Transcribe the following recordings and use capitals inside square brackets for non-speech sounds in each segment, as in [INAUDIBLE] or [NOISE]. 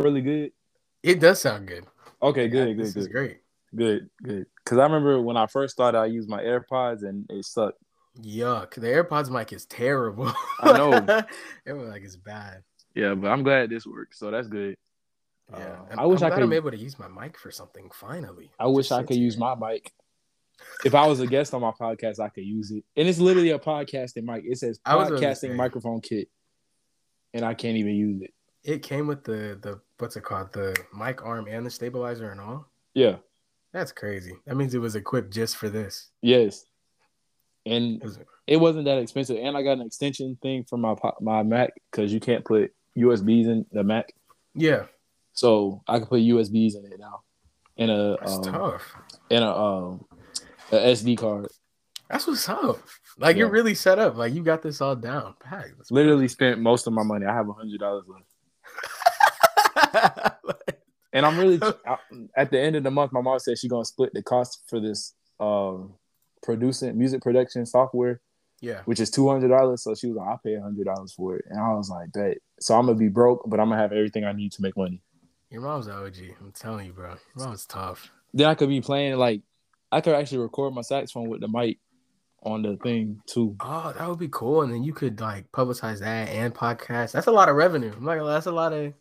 really good? It does sound good. Okay, good, Yeah, good, this is good, great. good, good. Because I remember when I first started, I used my AirPods and it sucked. Yuck. The AirPods mic is terrible. I know. [LAUGHS] AirPods mic is bad. Yeah, but I'm glad this works, so that's good. Yeah. Uh, I wish I'm I could- I'm able to use my mic for something finally. I wish I could use my mic. If I was a guest on my podcast, I could use it. And it's literally a podcasting mic. It says was podcasting microphone kit. And I can't even use it. It came with the the what's it called? The mic arm and the stabilizer and all. Yeah. That's crazy. That means it was equipped just for this. Yes. And It was- it wasn't that expensive. And I got an extension thing for my my Mac because you can't put USBs in the Mac. Yeah, So I can put USBs in it now. And a that's um, tough. and a um a SD card. That's what's up. Like Yeah. you're really set up. Like you got this all down. That's Literally spent most of my money. I have a hundred dollars left. [LAUGHS] And I'm really [LAUGHS] I, at the end of the month. My mom said she's gonna split the cost for this um producing music production software, yeah. which is two hundred dollars. So she was like, "I'll pay hundred dollars for it," and I was like, "Bet." So I'm gonna be broke, but I'm gonna have everything I need to make money. Your mom's an OG. I'm telling you, bro. Your mom's tough. Then I could be playing like I could actually record my saxophone with the mic on the thing too. Oh, that would be cool. And then you could like publicize that and podcast. That's a lot of revenue. I'm not gonna lie, that's a lot of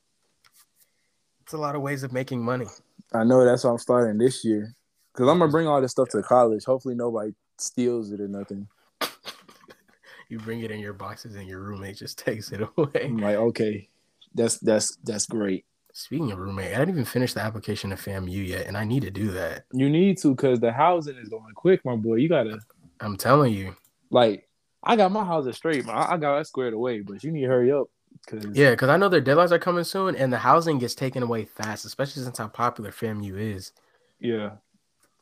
it's a lot of ways of making money. I know that's what I'm starting this year because I'm gonna bring all this stuff to college. Hopefully nobody steals it or nothing. [LAUGHS] You bring it in your boxes and your roommate just [LAUGHS] takes it away. I'm like, okay, that's that's that's great. Speaking of roommate, I didn't even finish the application to FAMU yet, and I need to do that. You need to because the housing is going quick, my boy. You gotta I'm telling you. like, I got my housing straight, man. I, I got that squared away, but you need to hurry up because Yeah, because I know their deadlines are coming soon, and the housing gets taken away fast, especially since how popular FAMU is. yeah,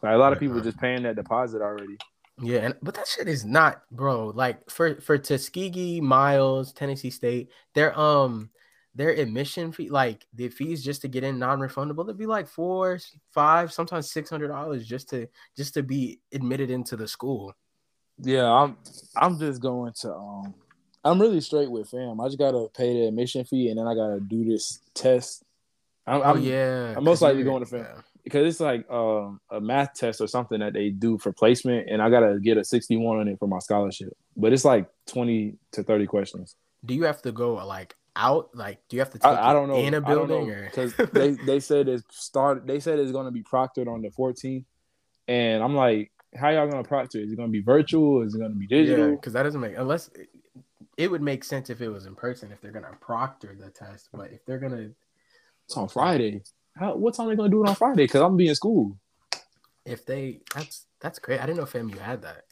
like a lot of people right. just paying that deposit already. Yeah, and but that shit is not, bro. Like for for Tuskegee, Miles, Tennessee State, their um their admission fee, like the fees just to get in non-refundable, they'd be like four, five, sometimes six hundred dollars just to just to be admitted into the school. Yeah, I'm I'm just going to um I'm really straight with fam. I just gotta pay the admission fee and then I gotta do this test. I'm, Oh I'm yeah, I'm most likely going to fam. yeah. because it's like um a math test or something that they do for placement and I gotta get a 61 on it for my scholarship. But it's like 20 to 30 questions. Do you have to go like out? Like, do you have to take I, I don't know in a building because [LAUGHS] they they said it's start they said it's gonna be proctored on the 14th, and I'm like, how y'all gonna proctor? Is it gonna be virtual? Is it gonna be yeah, digital? because that doesn't make unless it would make sense if it was in person if they're gonna proctor the test, but if they're gonna It's on Friday. How, what time are they gonna do it on Friday? Because I'm gonna be in school. if they that's that's great. I didn't know FAMU had that.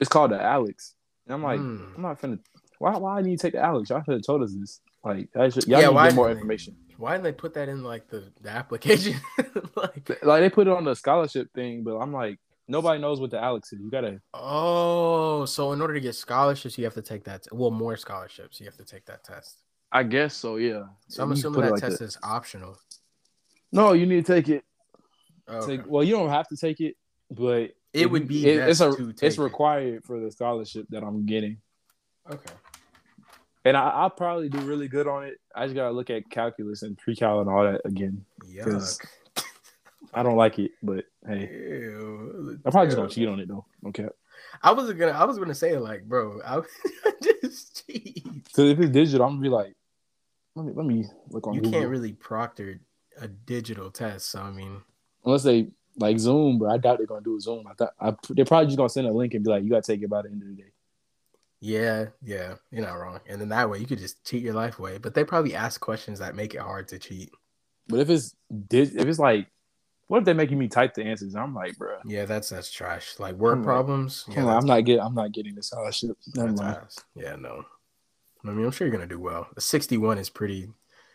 It's called the ALEKS, and I'm like, Hmm. I'm not finna. Why why need to take the ALEKS? Y'all should have told us this. Like, I should, y'all Yeah, need to get more they? information. Why didn't they put that in like the, the application? [LAUGHS] like, Like they put it on the scholarship thing, but I'm like, nobody knows what the ALEKS is. You gotta. oh, so in order to get scholarships, you have to take that. Well, more scholarships, you have to take that test. I guess so. Yeah. So I'm You assuming that like test that. is optional. No, you need to take it. Oh, Take, well, you don't have to take it, but It if would be it- it's a to it's take it. required for the scholarship that I'm getting, Okay. and I, I'll probably do really good on it. I just gotta look at calculus and pre-cal and all that again. Yuck. I don't like it, but hey, Ew. I'm probably just gonna cheat on it though. Okay, I was gonna I was gonna say like, bro, I [LAUGHS] just cheat. because if it's digital, I'm gonna be like, let me let me look on. You Google. can't really proctor a digital test. So I mean, unless they like Zoom, but I doubt they're gonna do a Zoom. I thought I, they're probably just gonna send a link and be like, you gotta take it by the end of the day. yeah, yeah, you're not wrong. And then that way you could just cheat your life away. But they probably ask questions that make it hard to cheat. But if it's if it's like, what if they're making me type the answers? I'm like, bro, Yeah, that's that's trash. Like word I'm like- problems. Yeah, I'm, not getting I'm not getting the scholarship. Never mind. Yeah, no. I mean, I'm sure you're gonna do well. A 61 is pretty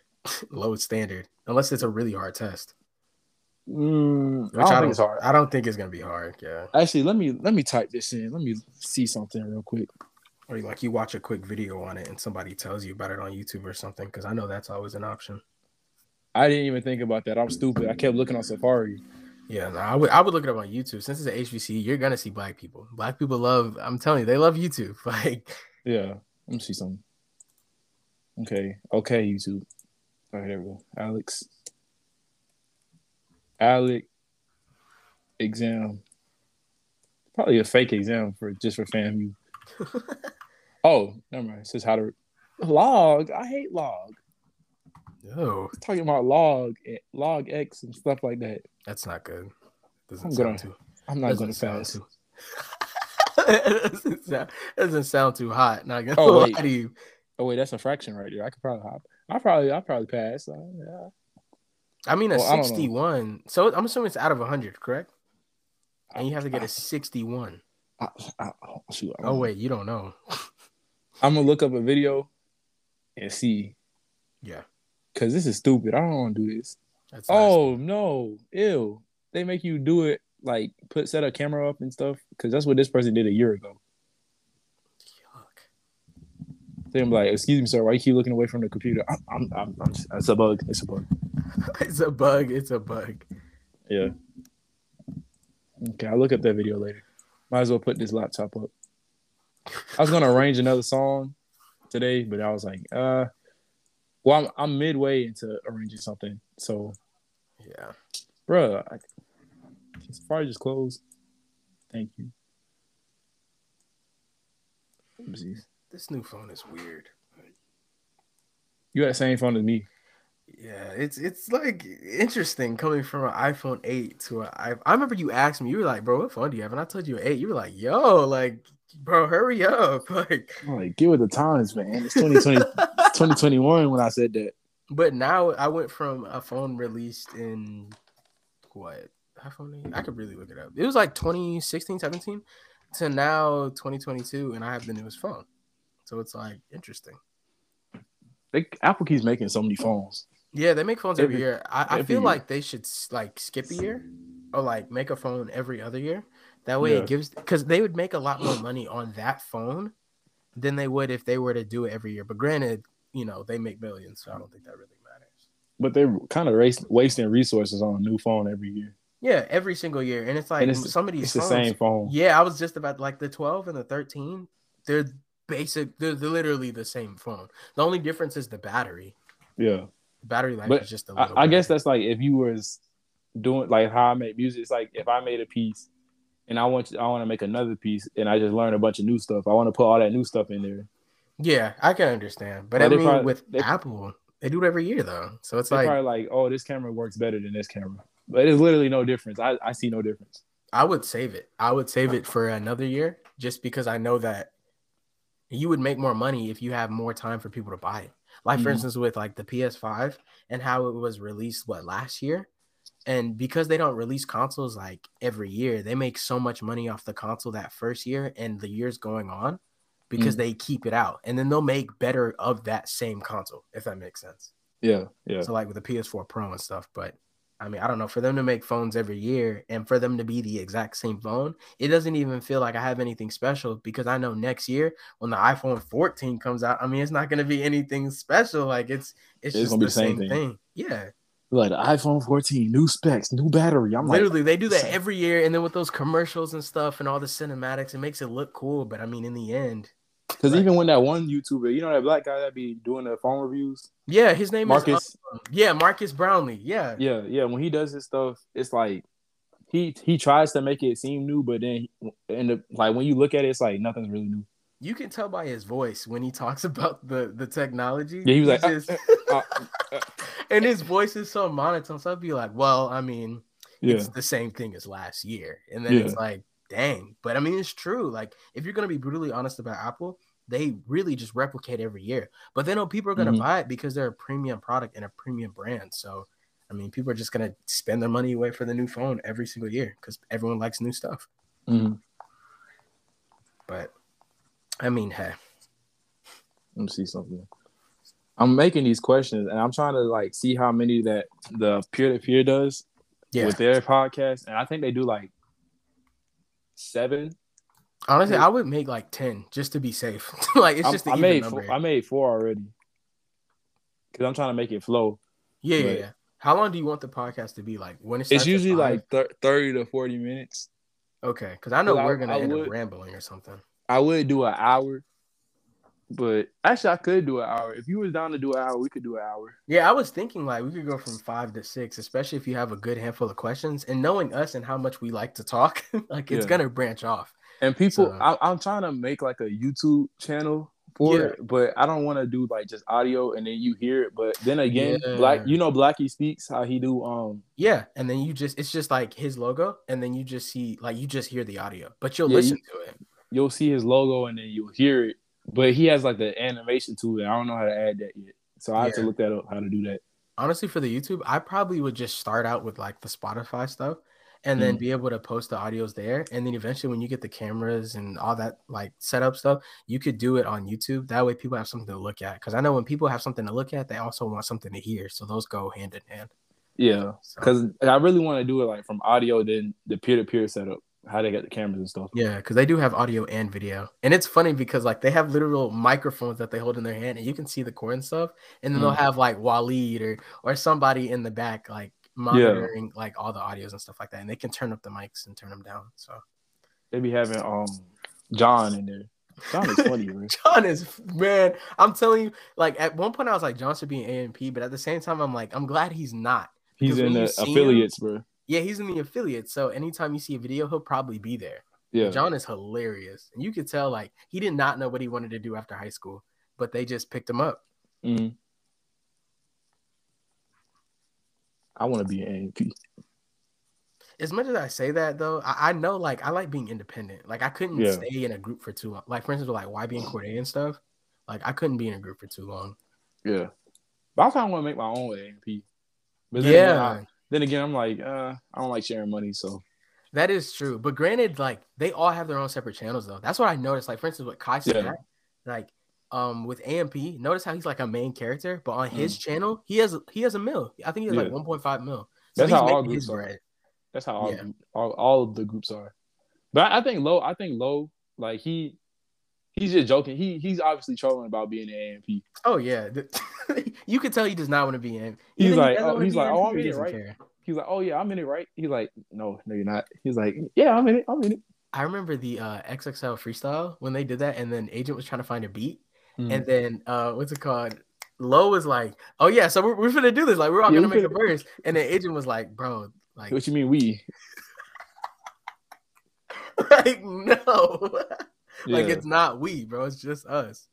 [LAUGHS] low standard, unless it's a really hard test. Mm, Which I don't think it's hard. I don't think it's gonna be hard. Yeah. Actually, let me let me type this in. Let me see something real quick. Or like you watch a quick video on it and somebody tells you about it on YouTube or something, because I know that's always an option. I didn't even think about that. I'm stupid. I kept looking on Safari. Yeah, no, I would I would look it up on YouTube. Since it's an HBC, you're gonna see black people. Black people love. I'm telling you, they love YouTube. [LAUGHS] Like, Yeah, let me see something. Okay, okay, YouTube. All right, there we go. ALEKS. Alec exam. Probably a fake exam for just for FAMU. [LAUGHS] oh, never mind. It says how to log. I hate log. Oh, Talking about log, log X and stuff like that. that's not good. Doesn't I'm sound gonna- too. I'm not going to pass. sound too. it [LAUGHS] doesn't sound, doesn't sound too hot. Not gonna Oh, wait. [LAUGHS] you. Oh wait, that's a fraction right there. I could probably hop. I probably I probably pass. Uh, yeah. I mean, a Well, I don't know. 61. So I'm assuming it's out of 100, correct? And you have to get a 61. I, I, oh, shoot, Oh wait, you don't know. I'm gonna look up a video and see Yeah, because this is stupid. I don't want to do this. that's nasty. Oh no, ew! They make you do it like put set a camera up and stuff because that's what this person did a year ago. Yuck. Then I'm like, excuse me, sir, why you keep looking away from the computer? I'm, I'm, I'm, I'm just, it's a bug. It's a bug. [LAUGHS] it's a bug. It's a bug. Yeah. Okay, I'll look up that video later. Might as well put this laptop up. I was gonna arrange another song today, but I was like, uh, well, I'm, I'm midway into arranging something, so, Yeah. bruh, I, Safari just closed. Thank you. This new phone is weird. You got the same phone as me. Yeah, it's it's like interesting coming from an iPhone 8 to an I. I remember you asked me, you were like, "Bro, what phone do you have?" And I told you an 8. You were like, "Yo, like, bro, hurry up!" [LAUGHS] Like, I'm like, get with the times, man. It's 2020, 2021 [LAUGHS] when I said that. but now I went from a phone released in what iPhone 8? I could really look it up. It was like 2016, 17 to now 2022, and I have the newest phone. So it's like interesting. They, Apple keeps making so many phones. Yeah, they make phones every Every- year. I, I feel year. like they should like skip a year or like make a phone every other year. That way Yeah. it gives because they would make a lot more money on that phone than they would if they were to do it every year. But granted, you know, they make millions, so I don't think that really matters. But they're kind of race, wasting resources on a new phone every year. Yeah, every single year. And it's like And it's- some of these It's the same phone. Yeah, I was just about like the 12 and the 13, they're basic, they're, they're literally the same phone. The only difference is the battery. Yeah. The battery life But is just a I, little I guess that's like if you was doing like how I make music. It's like if I made a piece and I want to, I want to make another piece and I just learn a bunch of new stuff. I want to put all that new stuff in there. Yeah, I can understand. But But I mean, probably- with they- Apple, they do it every year though. So it's like probably like, oh, this camera works better than this camera, but it's literally no difference. I, I see no difference. I would save it. I would save it for another year just because I know that you would make more money if you have more time for people to buy it. Like for Mhm. instance with like the PS5 and how it was released what last year. And because they don't release consoles like every year, they make so much money off the console that first year and the years going on because Mm. they keep it out. And then they'll make better of that same console, if that makes sense. Yeah, yeah. So like with the PS4 Pro and stuff, but I mean, I don't know. For them to make phones every year and for them to be the exact same phone, it doesn't even feel like I have anything special because I know next year when the iPhone 14 comes out, I mean, it's not going to be anything special. Like it's it's, It's just the same thing. thing. Yeah, Like the iPhone 14, new specs, new battery. I'm literally, they do that every year, and then with those commercials and stuff and all the cinematics, it makes it look cool. But I mean, in the end, because Right. even when that one YouTuber, you know that black guy that be doing the phone reviews, yeah, his name is Marques. um, yeah Marques Brownlee. Yeah, yeah, yeah. When he does his stuff, it's like he he tries to make it seem new, but then and the, like when you look at it, it's like nothing's really new. You can tell by his voice when he talks [LAUGHS] about the the technology. Yeah, he was like, just- uh, uh, [LAUGHS] and his voice is so monotone. So I'd be like, well, I mean, Yeah, it's the same thing as last year. And then Yeah. it's like, dang. But I mean, it's true. Like, if you're gonna be brutally honest about Apple, they really just replicate every year. But they know people are gonna Mhm. buy it because they're a premium product and a premium brand. So I mean, people are just gonna spend their money away for the new phone every single year because everyone likes new stuff. Mhm. But I mean, hey, Let me see something. I'm making these questions and I'm trying to like see how many that the peer to peer does yeah. with their podcast, and I think they do like seven. Honestly. I would make like ten just to be safe. [LAUGHS] like it's just the I even made number. four, I made four already because I'm trying to make it flow. yeah, yeah, yeah. How long do you want the podcast to be? Like when it It's usually like thir- thirty to forty minutes. Okay, because I know we're gonna I end up rambling or something. I would do an hour, But actually, I could do an hour. If you was down to do an hour, we could do an hour. Yeah, I was thinking like we could go from five to six, especially if you have a good handful of questions. And knowing us and how much we like to talk, [LAUGHS] like it's Yeah. gonna branch off. And people, So- I, I'm trying to make like a YouTube channel for Yeah. it, but I don't want to do like just audio and then you hear it. But then again, Yeah. Black, you know, Blackie speaks how he do. Um, Yeah, and then you just it's just like his logo, and then you just see like you just hear the audio, but you'll listen to it. You'll see his logo and then you'll hear it. But he has like the animation to it. I don't know how to add that yet, so I have to look that up how to do that. Honestly, for the YouTube, I probably would just start out with like the Spotify stuff, and then Mm. be able to post the audios there, and then eventually when you get the cameras and all that like setup stuff, you could do it on YouTube. That way, people have something to look at. Because I know when people have something to look at, they also want something to hear, so those go hand in hand. Yeah, So, because I really want to do it like from audio, then the peer to peer setup, how they get the cameras and stuff. Yeah, because they do have audio and video, and it's funny because like they have literal microphones that they hold in their hand, and you can see the core and stuff. And then they'll Mm. have like Waleed or or somebody in the back like monitoring like all the audios and stuff like that, and they can turn up the mics and turn them down. So They be having um John in there. John is funny, bro. [LAUGHS] John is man, I'm telling you, like at one point I was like John should be in AMP, but at the same time I'm like I'm glad he's not. He's in the see him- affiliates, bro. Yeah, he's in the affiliate, so anytime you see a video, he'll probably be there. Yeah, John is hilarious, and you could tell like he did not know what he wanted to do after high school, but they just picked him up. Mhm. I want to be an AMP. As much as I say that though, I, I know like I like being independent. Like I couldn't Yeah. stay in a group for too long. Like for instance, like why being Corday and stuff. Like I couldn't be in a group for too long. Yeah, but I kind of want to make my own AMP. But yeah, then again, I'm like, uh, I don't like sharing money, so that is true. But granted, like they all have their own separate channels though. That's what I noticed. Like for instance, with Kai Yeah. Cenat, like um with AMP, notice how he's like a main character, but on Mm. his channel, he has he has a mil. I think he has like 1.5 mil. So That's how all groups are. bread. that's how all, Yeah. all all of the groups are. But I think low, I think low, like he, he's just joking. He he's obviously trolling about being an AMP. Oh yeah, [LAUGHS] you can tell he does not want to be in. He's he like, doesn't oh, he's like, oh, I'm in it, right? care. He's like, oh yeah, I'm in it, right? He's like, no, no, you're not. He's like, yeah, I'm in it. I'm in it. I remember the uh, XXL freestyle when they did that, and then Agent was trying to find a beat, Mm. and then uh, what's it called? Low was like, "Oh yeah, so we're, we're gonna do this. Like we're all Yeah, gonna we make a verse." And then Agent was like, "Bro, like, what you mean we? [LAUGHS] like no, [LAUGHS] [LAUGHS] Yeah, like it's not we, bro. It's just us."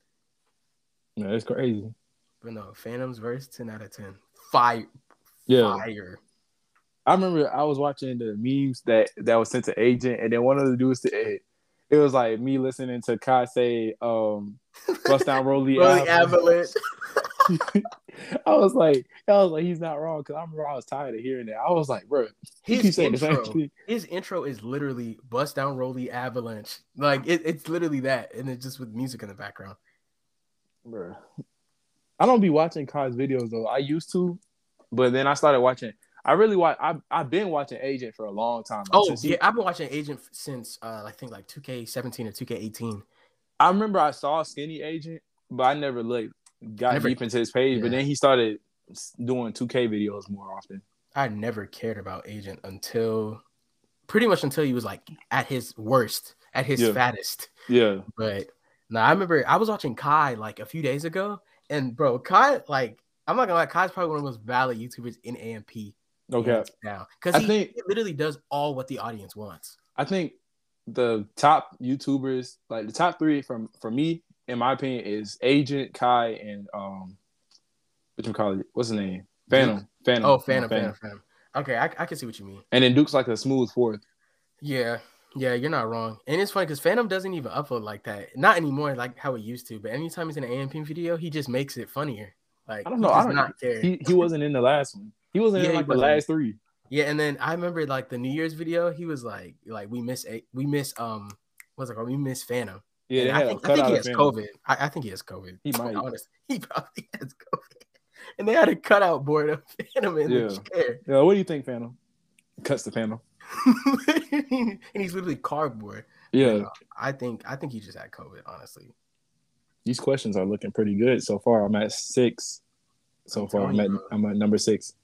yeah, it's crazy. But no, Fanum's verse, ten out of ten, fire, Yeah, fire. I remember I was watching the memes that that was sent to Agent, and then one of the dudes said it was like me listening to Kai say, um, "Bust down, Rolly, [LAUGHS] Rolling Avalanche." [LAUGHS] [LAUGHS] I was like, I was like, he's not wrong because I remember I was tired of hearing that. I was like, bro, His keeps saying the same intro, his intro is literally "Bust Down, Rolly Avalanche." Like it, it's literally that, and it's just with music in the background. Bro, I don't be watching Kai's videos though. I used to, but then I started watching. I really watch. I I've been watching Agent for a long time. Like, Oh since he- yeah, I've been watching Agent since uh, I think like 2K17 or 2K18. I remember I saw Skinny Agent, but I never like got Never- deep into his page. But then he started doing 2K videos more often. I never cared about Agent until pretty much until he was like at his worst, at his Yeah. fattest. Yeah, But now I remember I was watching Kai like a few days ago, and bro, Kai like I'm not gonna lie, Kai's probably one of the most valid YouTubers in AMP. okay. now because he, think- he literally does all what the audience wants. I think the top YouTubers, like the top three from for me, in my opinion, is Agent Kai and um, what you call it? What's his name? Fanum. Fanum. Oh, Fanum, Fanum. Fanum, Fanum. Okay, I, I can see what you mean. And then Duke's like a smooth fourth. Yeah, yeah, you're not wrong. And it's funny because Fanum doesn't even upload like that. Not anymore, like how it used to. But anytime he's in an AMP video, he just makes it funnier. Like I don't know. I don't not care. He he wasn't in the last one. He wasn't Yeah, in like the last three. yeah, and then I remember like the New Year's video. He was like, like we miss a we miss um what's it called? We miss Fanum. Yeah, I think, I think he has Fanum. COVID. I, I think he has COVID. He might. honest. [LAUGHS] He probably has COVID. And they had a cutout board of [LAUGHS] Fanum in Yeah. the chair. Yeah, what do you think, Fanum? Cuts the Fanum. [LAUGHS] and he's literally cardboard. Yeah, uh, I think I think he just had COVID, honestly. these questions are looking pretty good so far. I'm at six. So far, I'm at you. I'm at number six.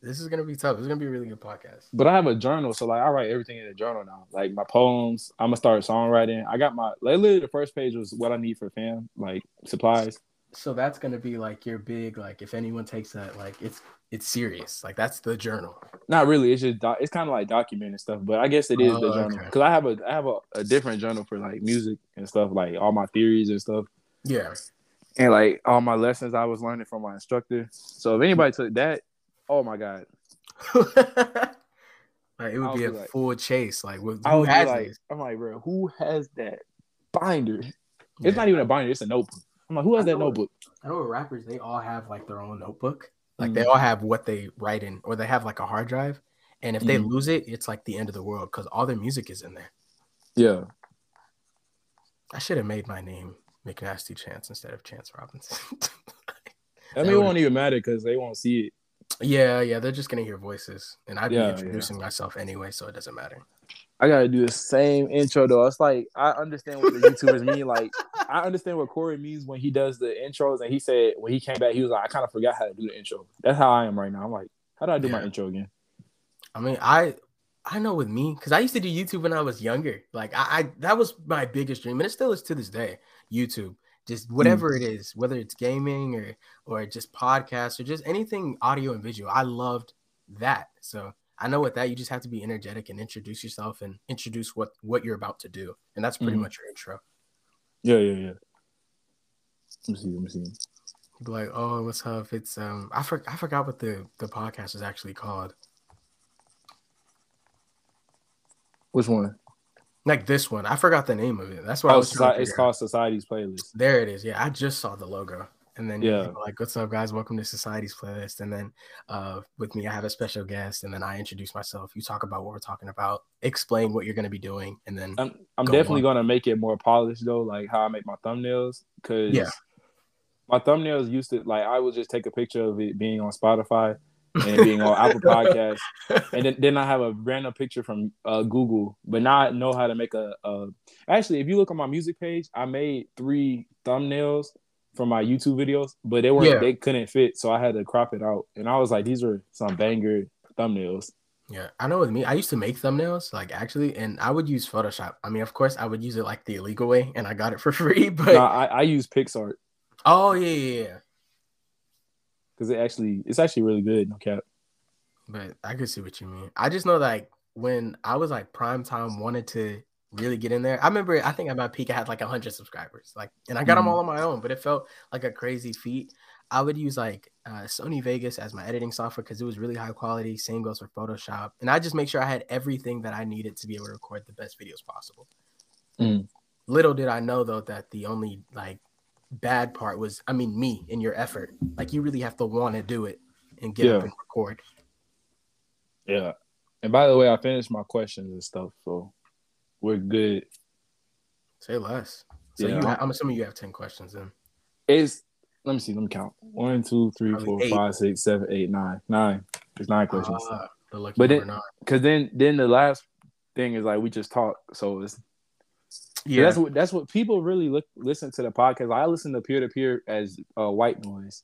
This is gonna be tough. It's gonna be a really good podcast. But I have a journal, so like I write everything in a journal now. Like my poems, I'm gonna start songwriting. I got my like literally the first page was what I need for fam, like supplies. So that's gonna be like your big like if anyone takes that like it's it's serious like that's the journal. Not really. It's just doc- it's kind of like documenting stuff, but I guess it is the Oh, journal okay. because I have a I have a, a different journal for like music and stuff, like all my theories and stuff, Yeah. and like all my lessons I was learning from my instructor. So if anybody took that, oh my god, [LAUGHS] like it would be be a like- full chase. Like who has like, this? I'm like, bro, who has that binder? Yeah. It's not even a binder; it's a notebook. I'm like, who has that notebook? I know rappers, they all have like their own notebook. Like Mhm. they all have what they write in, or they have like a hard drive. And if they Mhm. lose it, it's like the end of the world because all their music is in there. Yeah, I should have made my name McNasty Chance instead of Chance Robinson. [LAUGHS] I mean, it won't even matter because they won't see it. Yeah, yeah, they're just gonna hear voices, and I'd Yeah, be yeah. introducing myself anyway, so it doesn't matter. I gotta do the same intro though. It's like I understand what the YouTubers mean. Like [LAUGHS] I understand what Corey means when he does the intros, and he said when he came back, he was like, I kind of forgot how to do the intro. That's how I am right now. I'm like, how do I do my intro again? I mean, I I know with me because I used to do YouTube when I was younger. Like I, I that was my biggest dream, and it still is to this day. YouTube, just whatever it is, whether it's gaming or or just podcasts or just anything audio and visual. I loved that. So I know with that, you just have to be energetic and introduce yourself and introduce what what you're about to do, and that's pretty Mhm. much your intro. Yeah, yeah, yeah. Let me see. Let me see. Be like, oh, what's up? It's um, I for, I forgot what the the podcast is actually called. Which one? Like this one, I forgot the name of it. That's I Oh. Soci- it's called Society's Playlist. There it is. Yeah, I just saw the logo. And then Yeah. yeah, like, what's up, guys? Welcome to Society's playlist. And then uh with me, I have a special guest, and then I introduce myself. You talk about what we're talking about, explain what you're gonna be doing, and then I'm I'm Go definitely gonna make it more polished though, like how I make my thumbnails. Cause Yeah. my thumbnails used to like I would just take a picture of it being on Spotify and being on Apple [LAUGHS] Podcasts, and then, then I have a random picture from uh, Google. But now I know how to make a, a. Actually, if you look on my music page, I made three thumbnails from my YouTube videos, but they weren't Yeah. they couldn't fit, so I had to crop it out. And I was like, these are some banger thumbnails. yeah, I know with me, I used to make thumbnails, like actually, and I would use Photoshop. I mean, of course, I would use it like the illegal way, and I got it for [LAUGHS] free. But No, I, I use PicsArt oh yeah, yeah, yeah. Because it actually it's actually really good. No cap. But I could see what you mean. I just know like when I was like prime time wanted to really get in there. I remember I think at my peak I had like 100 subscribers. Like and I got them Mhm. all on my own, but it felt like a crazy feat. I would use like uh, Sony Vegas as my editing software because it was really high quality. Same goes for Photoshop. And I just make sure I had everything that I needed to be able to record the best videos possible. Mm. Little did I know though that the only like bad part was I mean me and your effort. Like you really have to want to do it and get up Yeah. and record. Yeah. And by the way, I finished my questions and stuff, so we're good. Say less. So Yeah. I'm assuming you have ten questions then. It's let me see, let me count. One, two, three, Probably four, eight. five, six, seven, eight, nine. Nine. There's nine questions. Ah, the lucky But then, it- nine. Cause then then the last thing is like we just talk. So it's Yeah, that's what that's what people really look listen to the podcast. I listen to peer to peer as uh, white noise.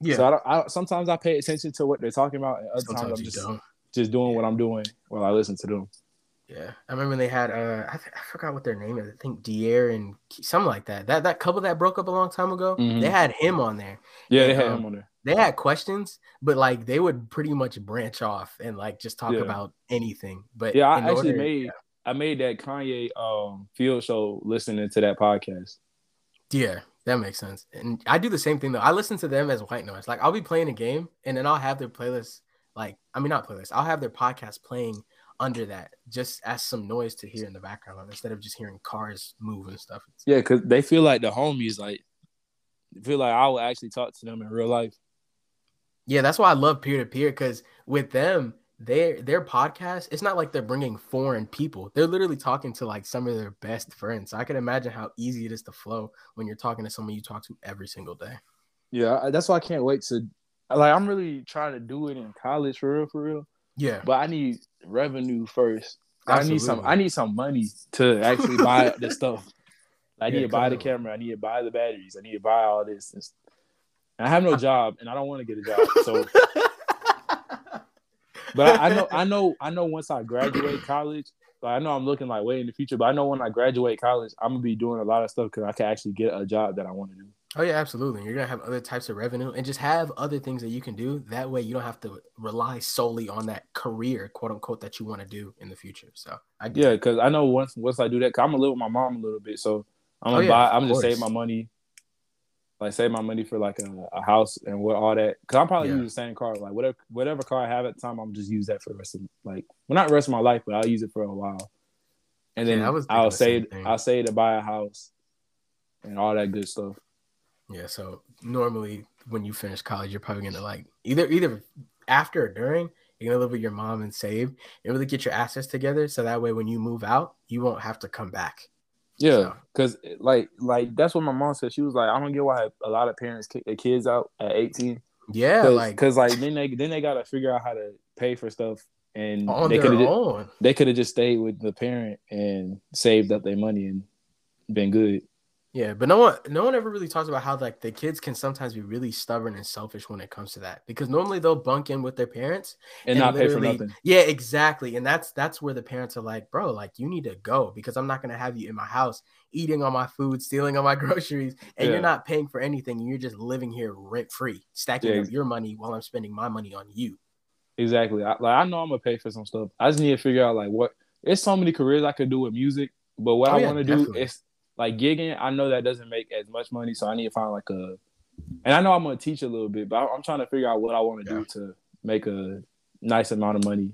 yeah. So I don't, I, sometimes I pay attention to what they're talking about, and other times Sometimes I'm just don't. just doing what I'm doing while I listen to them. Yeah, I remember they had uh, I, th- I forgot what their name is. I think Dier and Ke- something like that. That that couple that broke up a long time ago. Mhm. They had him on there. Yeah, they had um, him on there. They had questions, but like they would pretty much branch off and like just talk Yeah. about anything. But Yeah, I actually order- made I made that Kanye um field show listening to that podcast. Yeah, that makes sense. And I do the same thing though. I listen to them as white noise. Like I'll be playing a game and then I'll have their playlist, like I mean not playlist, I'll have their podcast playing under that just as some noise to hear in the background instead of just hearing cars move and stuff. Yeah, because they feel like the homies, like feel like I will actually talk to them in real life. Yeah, that's why I love peer to peer because with them, their their podcast, it's not like they're bringing foreign people. They're literally talking to like some of their best friends. So I can imagine how easy it is to flow when you're talking to someone you talk to every single day. Yeah, that's why I can't wait to like. I'm really trying to do it in college for real, for real. Yeah, But I need revenue first. I need some. I need some money to actually buy the [LAUGHS] stuff. I need Yeah, to buy the on. camera. I need to buy the batteries. I need to buy all this. And I have no job, and I don't want to get a job. So [LAUGHS] but I, I, know, I know, I know. Once I graduate college, like, I know I'm looking like way in the future, but I know when I graduate college, I'm gonna be doing a lot of stuff because I can actually get a job that I want to do. Oh yeah, absolutely. You're gonna have other types of revenue and just have other things that you can do. That way, you don't have to rely solely on that career, quote unquote, that you want to do in the future. So I yeah, because I know once once I do that, i I'm gonna live with my mom a little bit, so I'm oh, gonna oh, yeah, buy. I'm just save my money, like save my money for like a, a house and what all that. Because I'm probably yeah. use the same car, like whatever whatever car I have at the time, I'm just use that for the rest of like well not the rest of my life, but I'll use it for a while, and then yeah, I'll save I'll save to buy a house and all that good stuff. Yeah, so normally when you finish college, you're probably gonna like either either after or during, you're gonna live with your mom and save and really get your assets together so that way when you move out, you won't have to come back. Yeah, because so. Eh, like like that's what my mom said. She was like, I don't get why a lot of parents kick their eh, kids out at 18. Yeah, Cause, like because like then they then they gotta figure out how to pay for stuff and they could have they could have just stayed with the parent and saved up their money and been good. Yeah, but no one no one ever really talks about how like the kids can sometimes be really stubborn and selfish when it comes to that because normally they'll bunk in with their parents and, and not pay for nothing. Yeah, exactly. And that's that's where the parents are like, bro, like you need to go because I'm not gonna have you in my house eating all my food, stealing all my [LAUGHS] groceries, and yeah. you're not paying for anything. You're just living here rent free, stacking yeah. up your money while I'm spending my money on you. Exactly. I, like I know I'm gonna pay for some stuff. I just need to figure out like what. There's so many careers I could do with music, but what oh, I yeah, want to do is like gigging, I know that doesn't make as much money, so I need to find like a. And I know I'm gonna teach a little bit, but I'm trying to figure out what I want to yeah. do to make a nice amount of money.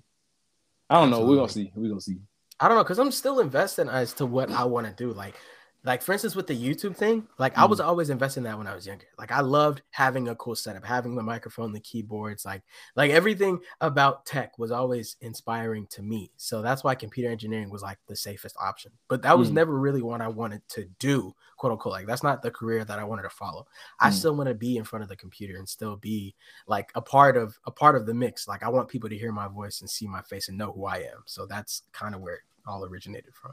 I don't Absolutely. know. We're gonna see. We're gonna see. I don't know because I'm still investing as to what I want to do. Like like for instance with the youtube thing like mm. i was mm. always investing in that when i was younger like i loved having a cool setup having the microphone the keyboards like like everything about tech was always inspiring to me so that's why computer engineering was like the safest option but that was mm. never really what i wanted to do quote unquote like that's not the career that i wanted to follow mm. i still want to be in front of the computer and still be like a part of a part of the mix like i want people to hear my voice and see my face and know who i am so that's kind of where it all originated from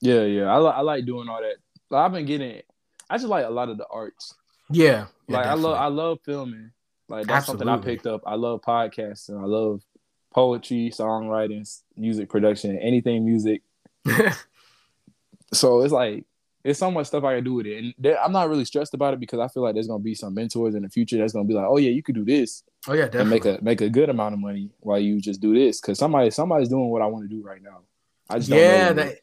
yeah, yeah. I, I like doing all that. Like, I've been getting. I just like a lot of the arts. Yeah, yeah like definitely. I love I love filming. Like that's Absolutely. something I picked up. I love podcasting. I love poetry, songwriting, music production, anything music. [LAUGHS] so it's like it's so much stuff I can do with it, and I'm not really stressed about it because I feel like there's gonna be some mentors in the future that's gonna be like, oh yeah, you could do this. Oh yeah, definitely. make a make a good amount of money while you just do this because somebody somebody's doing what I want to do right now. I just yeah, that,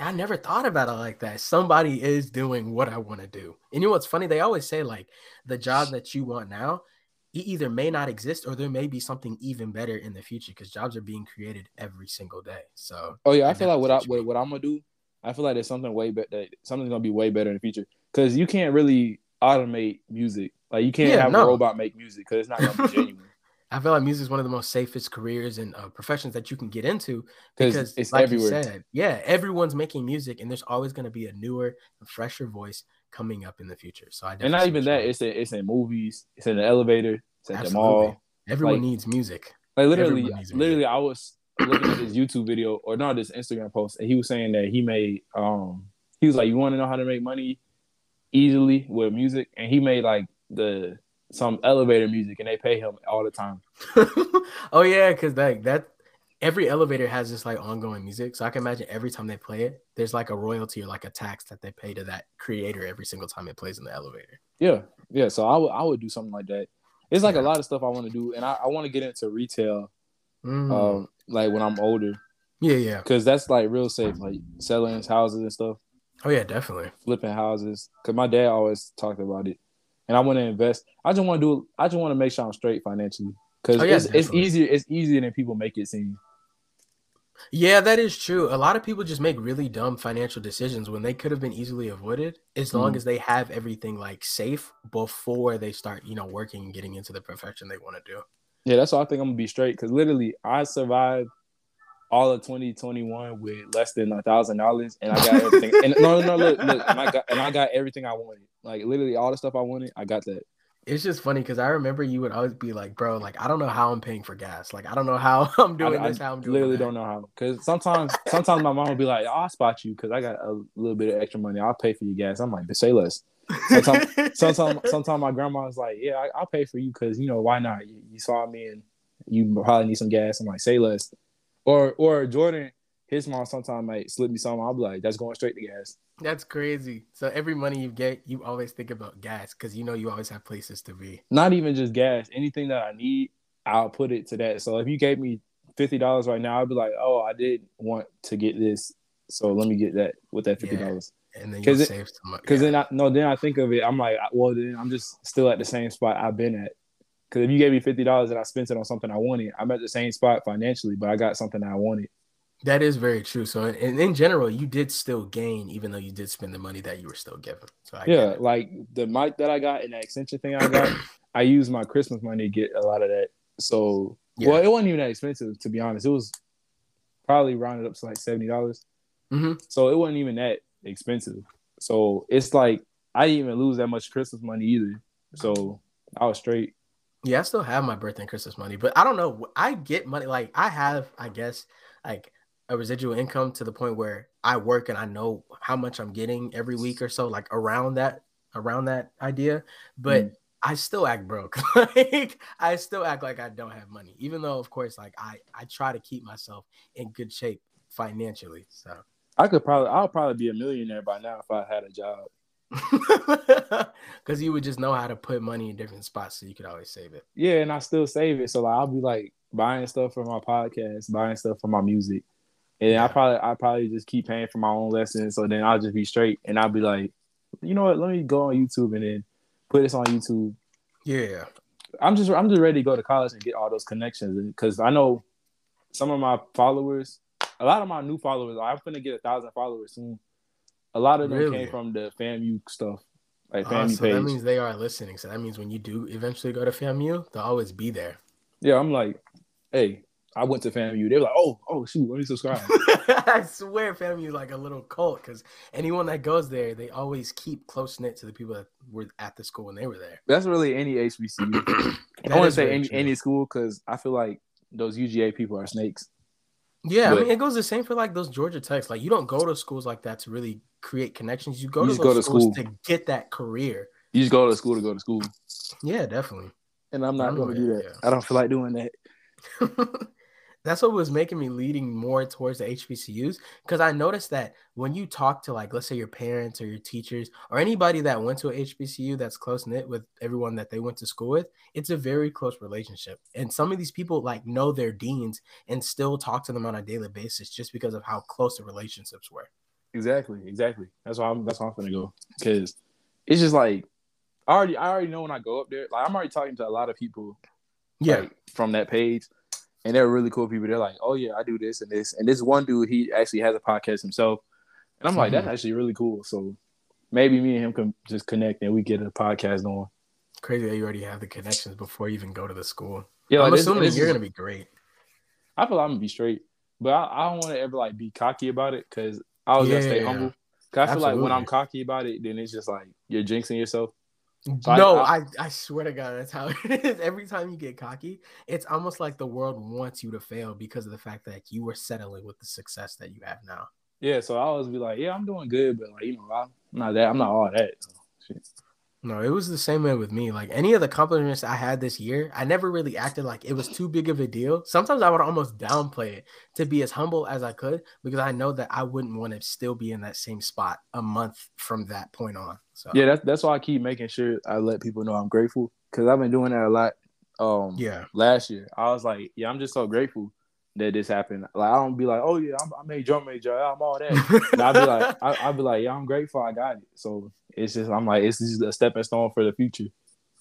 I never thought about it like that. Somebody is doing what I want to do. And you know what's funny? They always say like the job that you want now, it either may not exist or there may be something even better in the future because jobs are being created every single day. So oh yeah, I feel like what I what, what I'm gonna do, I feel like there's something way better. Something's gonna be way better in the future because you can't really automate music. Like you can't yeah, have no. a robot make music because it's not gonna be [LAUGHS] genuine. I feel like music is one of the most safest careers and uh, professions that you can get into because it's like everywhere. You said, yeah, everyone's making music, and there's always going to be a newer, fresher voice coming up in the future. So I and not even that. It's in, it's in movies. It's in the elevator. It's at Absolutely. the mall. Everyone like, needs music. Like literally, literally, music. I was looking at this YouTube video or not this Instagram post, and he was saying that he made um he was like, you want to know how to make money easily with music, and he made like the some elevator music and they pay him all the time. [LAUGHS] oh yeah, because like that every elevator has this like ongoing music. So I can imagine every time they play it, there's like a royalty or like a tax that they pay to that creator every single time it plays in the elevator. Yeah. Yeah. So I would I would do something like that. It's like yeah. a lot of stuff I want to do, and I, I want to get into retail mm. um like when I'm older. Yeah, yeah. Cause that's like real safe, like selling houses and stuff. Oh yeah, definitely. Flipping houses. Cause my dad always talked about it and I want to invest. I just want to do. I just want to make sure I'm straight financially because oh, yeah, it's, it's easier. It's easier than people make it seem. Yeah, that is true. A lot of people just make really dumb financial decisions when they could have been easily avoided as long mm. as they have everything like safe before they start, you know, working and getting into the profession they want to do. Yeah, that's why I think I'm gonna be straight because literally I survived all of 2021 with less than a thousand dollars, and I got everything. and no, no, look, look, and I got and I got everything I wanted. Like literally all the stuff I wanted, I got that. It's just funny because I remember you would always be like, "Bro, like I don't know how I'm paying for gas. Like I don't know how [LAUGHS] I'm doing I, this. How I'm doing." Literally that. don't know how. Because sometimes, sometimes my mom will be like, "I'll spot you because I got a little bit of extra money. I'll pay for your gas." I'm like, "Say less." Sometimes, [LAUGHS] sometimes, sometimes my grandma's like, "Yeah, I, will pay for you because you know why not? You, you, saw me and you probably need some gas. I'm like, say less. Or or Jordan, his mom sometimes might slip me something. I'll be like, that's going straight to gas. That's crazy. So every money you get, you always think about gas because you know you always have places to be. Not even just gas. Anything that I need, I'll put it to that. So if you gave me fifty dollars right now, I'd be like, oh, I did want to get this, so let me get that with that fifty dollars. Yeah. And then you save some money. Because yeah. then I no, then I think of it. I'm like, well, then I'm just still at the same spot I've been at. Because if you gave me fifty dollars and I spent it on something I wanted, I'm at the same spot financially, but I got something I wanted. That is very true. So, in, in general, you did still gain, even though you did spend the money that you were still given. So, I yeah, like the mic that I got and the extension thing I got, I used my Christmas money to get a lot of that. So, yeah. well, it wasn't even that expensive to be honest. It was probably rounded up to like seventy dollars. Mm-hmm. So it wasn't even that expensive. So it's like I didn't even lose that much Christmas money either. So I was straight. Yeah, I still have my birthday and Christmas money, but I don't know. I get money like I have, I guess, like a residual income to the point where I work and I know how much I'm getting every week or so, like around that, around that idea. But mm. I still act broke. [LAUGHS] like I still act like I don't have money, even though, of course, like I I try to keep myself in good shape financially. So I could probably I'll probably be a millionaire by now if I had a job. [LAUGHS] Because you would just know how to put money in different spots, so you could always save it. Yeah, and I still save it. So like, I'll be like buying stuff for my podcast, buying stuff for my music, and yeah. I probably I probably just keep paying for my own lessons. So then I'll just be straight, and I'll be like, you know what? Let me go on YouTube and then put this on YouTube. Yeah, I'm just I'm just ready to go to college and get all those connections because I know some of my followers, a lot of my new followers. I'm gonna get a thousand followers soon. A lot of them really? came from the FAMU stuff, like ah, FAMU oh, so page. That means they are listening. So that means when you do eventually go to FAMU, they'll always be there. Yeah, I'm like, hey, I went to FAMU. They were like, oh, oh, shoot, let me subscribe. [LAUGHS] I swear FAMU is like a little cult because anyone that goes there, they always keep close knit to the people that were at the school when they were there. That's really any HBCU. [CLEARS THROAT] I want to say any, any school because I feel like those UGA people are snakes. Yeah, but, I mean, it goes the same for like those Georgia Techs. Like, you don't go to schools like that to really create connections. You go you to those go to schools school. to get that career. You just go to school to go to school. Yeah, definitely. And I'm not going to do that. Yeah. I don't feel like doing that. [LAUGHS] that's what was making me leading more towards the HBCUs because I noticed that when you talk to like let's say your parents or your teachers or anybody that went to a HBCU that's close knit with everyone that they went to school with, it's a very close relationship. And some of these people like know their deans and still talk to them on a daily basis just because of how close the relationships were. Exactly, exactly. That's why I'm that's why I'm gonna go because it's just like I already I already know when I go up there. Like I'm already talking to a lot of people, yeah, like, from that page and they're really cool people. They're like, oh yeah, I do this and this, and this one dude he actually has a podcast himself, and I'm like, mm-hmm. that's actually really cool. So maybe me and him can just connect and we get a podcast on. Crazy that you already have the connections before you even go to the school. Yeah, I'm like, assuming this, you're is, gonna be great. I feel like I'm gonna be straight, but I, I don't want to ever like be cocky about it because I was yeah, gonna stay humble. Cause I feel like when I'm cocky about it, then it's just like you're jinxing yourself. No, I, I, I swear to God, that's how [LAUGHS] it is. Every time you get cocky, it's almost like the world wants you to fail because of the fact that you were settling with the success that you have now. Yeah, so I always be like, yeah, I'm doing good, but like you know, I'm not that, I'm not all that. So, no, it was the same way with me. Like any of the accomplishments I had this year, I never really acted like it was too big of a deal. Sometimes I would almost downplay it to be as humble as I could because I know that I wouldn't want to still be in that same spot a month from that point on. So yeah, that's that's why I keep making sure I let people know I'm grateful because I've been doing that a lot. Um, yeah, last year I was like, yeah, I'm just so grateful that this happened. Like I don't be like, oh yeah, I'm, I made drum major, I'm all that. [LAUGHS] I'll be like, I, I'll be like, yeah, I'm grateful I got it. So it's just I'm like it's just a stepping stone for the future.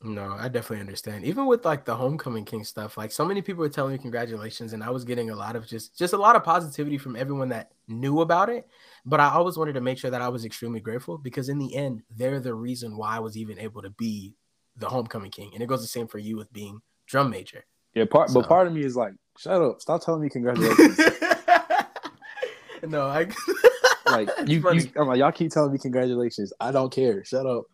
No, I definitely understand. Even with like the homecoming king stuff, like so many people were telling me congratulations, and I was getting a lot of just just a lot of positivity from everyone that knew about it. But I always wanted to make sure that I was extremely grateful because in the end, they're the reason why I was even able to be the homecoming king. And it goes the same for you with being drum major. Yeah, part so. but part of me is like, shut up, stop telling me congratulations. [LAUGHS] no, I [LAUGHS] like you, you, I'm like, y'all keep telling me congratulations. I don't care. Shut up.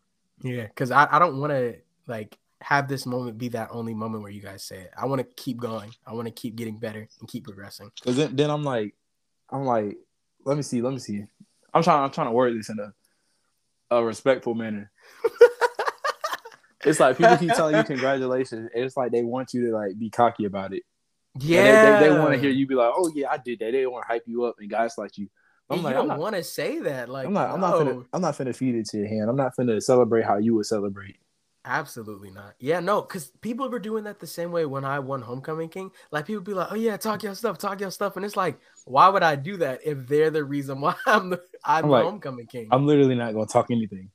Yeah, because I, I don't want to like have this moment be that only moment where you guys say it. I want to keep going. I want to keep getting better and keep progressing. Because then, then I'm like, I'm like, let me see, let me see. I'm trying, I'm trying to word this in a a respectful manner. [LAUGHS] it's like people keep telling you congratulations. It's like they want you to like be cocky about it. Yeah, And they, they, want to hear you be like, "Oh yeah, I did that." They want to hype you up and guys like you. I'm And like, you don't want to say that. Like, I'm not, I'm not, finna. I'm not finna feed it to your hand. I'm not finna to celebrate how you would celebrate. Absolutely not. Yeah, no, because people were doing that the same way when I won Homecoming King. Like people be like, "Oh yeah, talk your stuff, talk your stuff," and it's like, why would I do that if they're the reason why [LAUGHS] I'm the I'm, I'm the like, Homecoming King? I'm literally not gonna talk anything.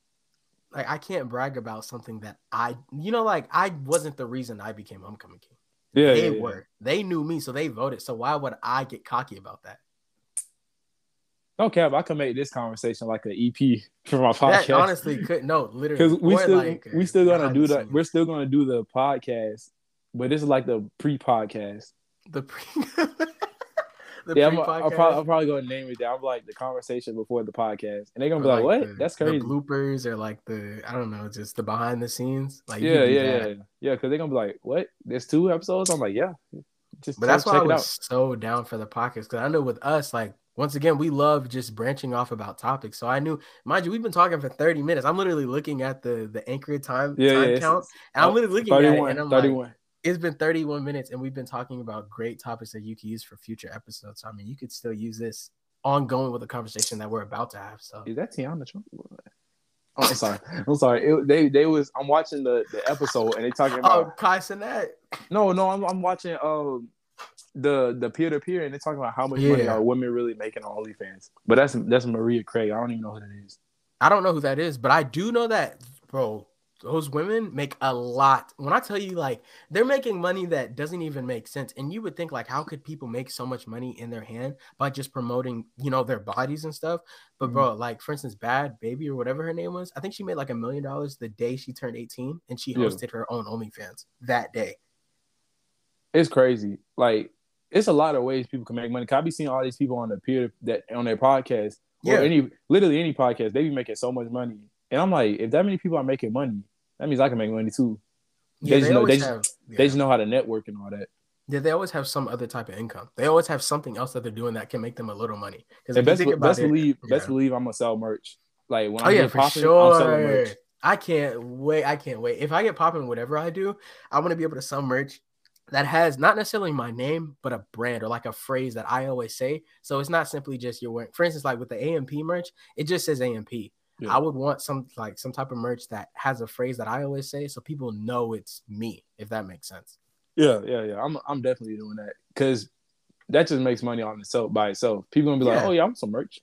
like I can't brag about something that I, you know, like I wasn't the reason I became Homecoming King. Yeah, they yeah, yeah. were. They knew me, so they voted. So why would I get cocky about that? No cap, I can make this conversation like an EP [LAUGHS] for my podcast. That honestly could no, literally. because we still like, we still gonna do the we're still gonna do the podcast, but this is like the pre-podcast. the pre [LAUGHS] [LAUGHS] the yeah, I'm, I'll, probably, I'm probably gonna name it down. I'm like the conversation before the podcast, and they're gonna be like, "What? the- That's the crazy." bloopers or like the I don't know, just the behind the scenes. Like yeah, yeah, yeah, yeah. Because they're gonna be like, "What? There's two episodes?" I'm like, "Yeah." Just But that's why I was out. so down for the podcast because I know with us, like once again, we love just branching off about topics. So I knew, mind you, we've been talking for 30 minutes. I'm literally looking at the the anchor time, Yeah, time yeah, count. And I'm literally looking at it and I'm like, 31. It's been 31 minutes and we've been talking about great topics that you can use for future episodes. So I mean you could still use this ongoing with the conversation that we're about to have. So Is that Tiana Trump? Oh, I'm sorry. [LAUGHS] I'm sorry. It, they they was I'm watching the the episode and they talking Oh, about Kai Cenat. no no I'm I'm watching um the the peer to peer and they're talking about how much money are women really making on OnlyFans. But that's that's Maria Craig. I don't even know who that is. I don't know who that is, but I do know that, bro. Those women make a lot. When I tell you, like, they're making money that doesn't even make sense. And you would think, like, how could people make so much money in their hand by just promoting, you know, their bodies and stuff? But, Mhm. bro, like, for instance, Bhad Bhabie or whatever her name was, I think she made like a million dollars the day she turned 18 and she Yeah. hosted her own OnlyFans that day. It's crazy. Like it's a lot of ways people can make money. 'Cause I be seeing all these people on the peer that on their podcast or any literally any podcast. They be making so much money, and I'm like, if that many people are making money, that means I can make money too. Yeah, They just know- they just- have, They just know how to network and all that. Yeah, they always have some other type of income. They always have something else that they're doing that can make them a little money. Because best, best it, believe, best believe, I'm gonna sell merch. Like when Oh I yeah, get for popping, sure. merch. I can't wait. I can't wait. If I get popping, whatever I do, I want to be able to sell merch that has not necessarily my name, but a brand or like a phrase that I always say. So it's not simply just you're wearing. For instance, like with the AMP merch, it just says AMP. Yeah. I would want some like some type of merch that has a phrase that I always say, so people know it's me. If that makes sense. Yeah, yeah, yeah. I'm I'm definitely doing that because that just makes money on itself by itself. People gonna be like, oh yeah, I'm some merch.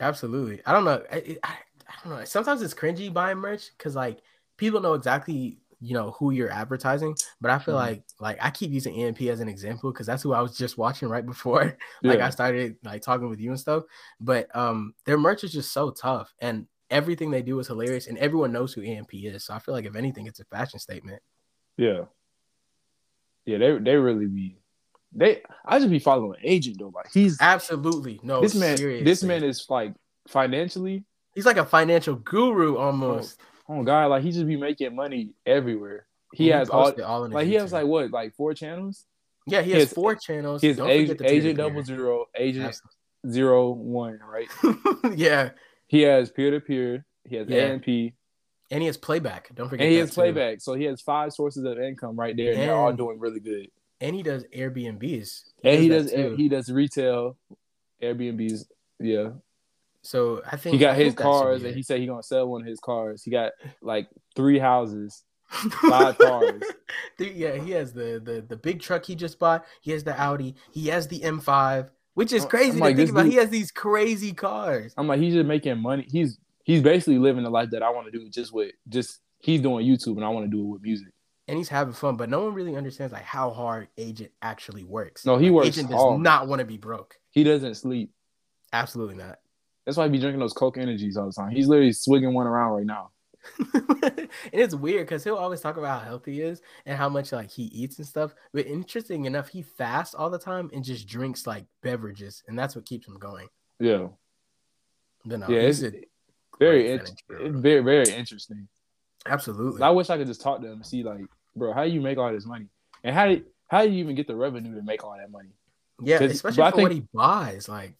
Absolutely. I don't know. I, I, I don't know. Sometimes it's cringy buying merch because like people know exactly you know who you're advertising. But I feel Mhm. like like I keep using AMP as an example because that's who I was just watching right before [LAUGHS] like Yeah. I started like talking with you and stuff. But um their merch is just so tough and everything they do is hilarious and everyone knows who AMP is. So I feel like if anything, it's a fashion statement. Yeah, yeah. They they really be. They I just be following agent though. Like he's Absolutely. No, this man. This man is like financially. he's like a financial guru almost. Oh Oh god, like he just be making money everywhere. He And has all all like he has like what like four channels. yeah, he he has has- four channels. He has Don't agent, agent double zero, agent Absolutely. zero one, right? [LAUGHS] yeah, He has peer to peer. He has Yeah. AMP, and and he has playback. Don't forget. And he has too. playback. So he has five sources of income right there, and they're all doing really good. and he does Airbnbs. And he does he does retail, Airbnbs. Yeah, So I think he got his think that should cars, and he said he gonna sell one of his cars. He got like three houses, [LAUGHS] five cars. Yeah, he has the, the the big truck he just bought. He has the Audi. He has the M5, which is crazy I'm to like, think about. dude- He has these crazy cars. I'm like, he's just making money. He's he's basically living the life that I want to do. Just with just he's doing YouTube, and I want to do it with music. and he's having fun, but no one really understands like how hard Agent actually works. No, he Like, works Agent does hard. not want to be broke. He doesn't sleep. Absolutely not. That's why he be drinking those Coke energies all the time. He's literally swigging one around right now. [LAUGHS] and it's weird because he'll always talk about how healthy he is and how much like he eats and stuff. But interesting enough, he fasts all the time and just drinks like beverages, and that's what keeps him going. Yeah, But no, yeah, it's very, int- it's very, very interesting. absolutely. I wish I could just talk to him and see, like, bro, how do you make all this money, and how do how do you even get the revenue to make all that money? Yeah, especially but I for what he buys. Like,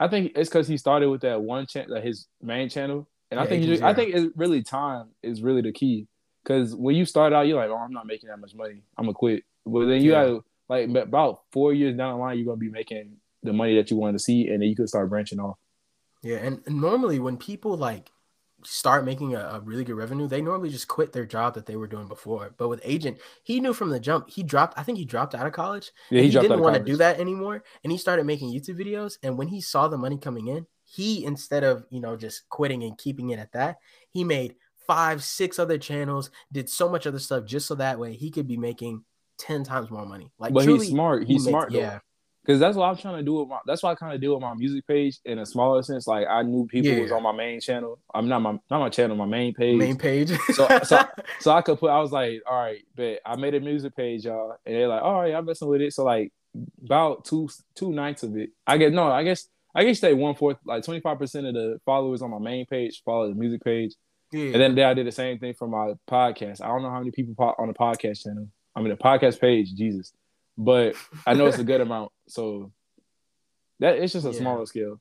I think it's because he started with that one channel, like his main channel, and I think you just, I think it's really time is really the key. Because when you start out, you're like, oh, I'm not making that much money. I'm gonna quit. But then you Yeah. gotta like about four years down the line, you're gonna be making the money that you want to see, and then you can start branching off. Yeah, and, and normally when people like start making a, a, really good revenue, they normally just quit their job that they were doing before. But with agent, he knew from the jump. He dropped. I think he dropped out of college. Yeah, he, he didn't want to do that anymore, and he started making YouTube videos. And when he saw the money coming in, he instead of you know just quitting and keeping it at that, he made five, six other channels, did so much other stuff just so that way he could be making ten times more money. Like, but truly, he's smart. He's he smart. Makes, yeah because that's what I'm trying to do with my. That's what I kind of do with my music page in a smaller sense. Like I knew people yeah. was on my main channel. I'm not my not my channel, my main page. Main page. so so [LAUGHS] so I could put. I was like, all right, but I made a music page, y'all, and they're like, all right, I'm messing with it. So like about two two nights of it. I get no. I guess I guess say one fourth, like 25 percent of the followers on my main page follow the music page. Yeah. And then, then I did the same thing for my podcast. I don't know how many people on the podcast channel. I mean, the podcast page, Jesus, but I know it's a good amount. So that it's just a yeah. smaller scale.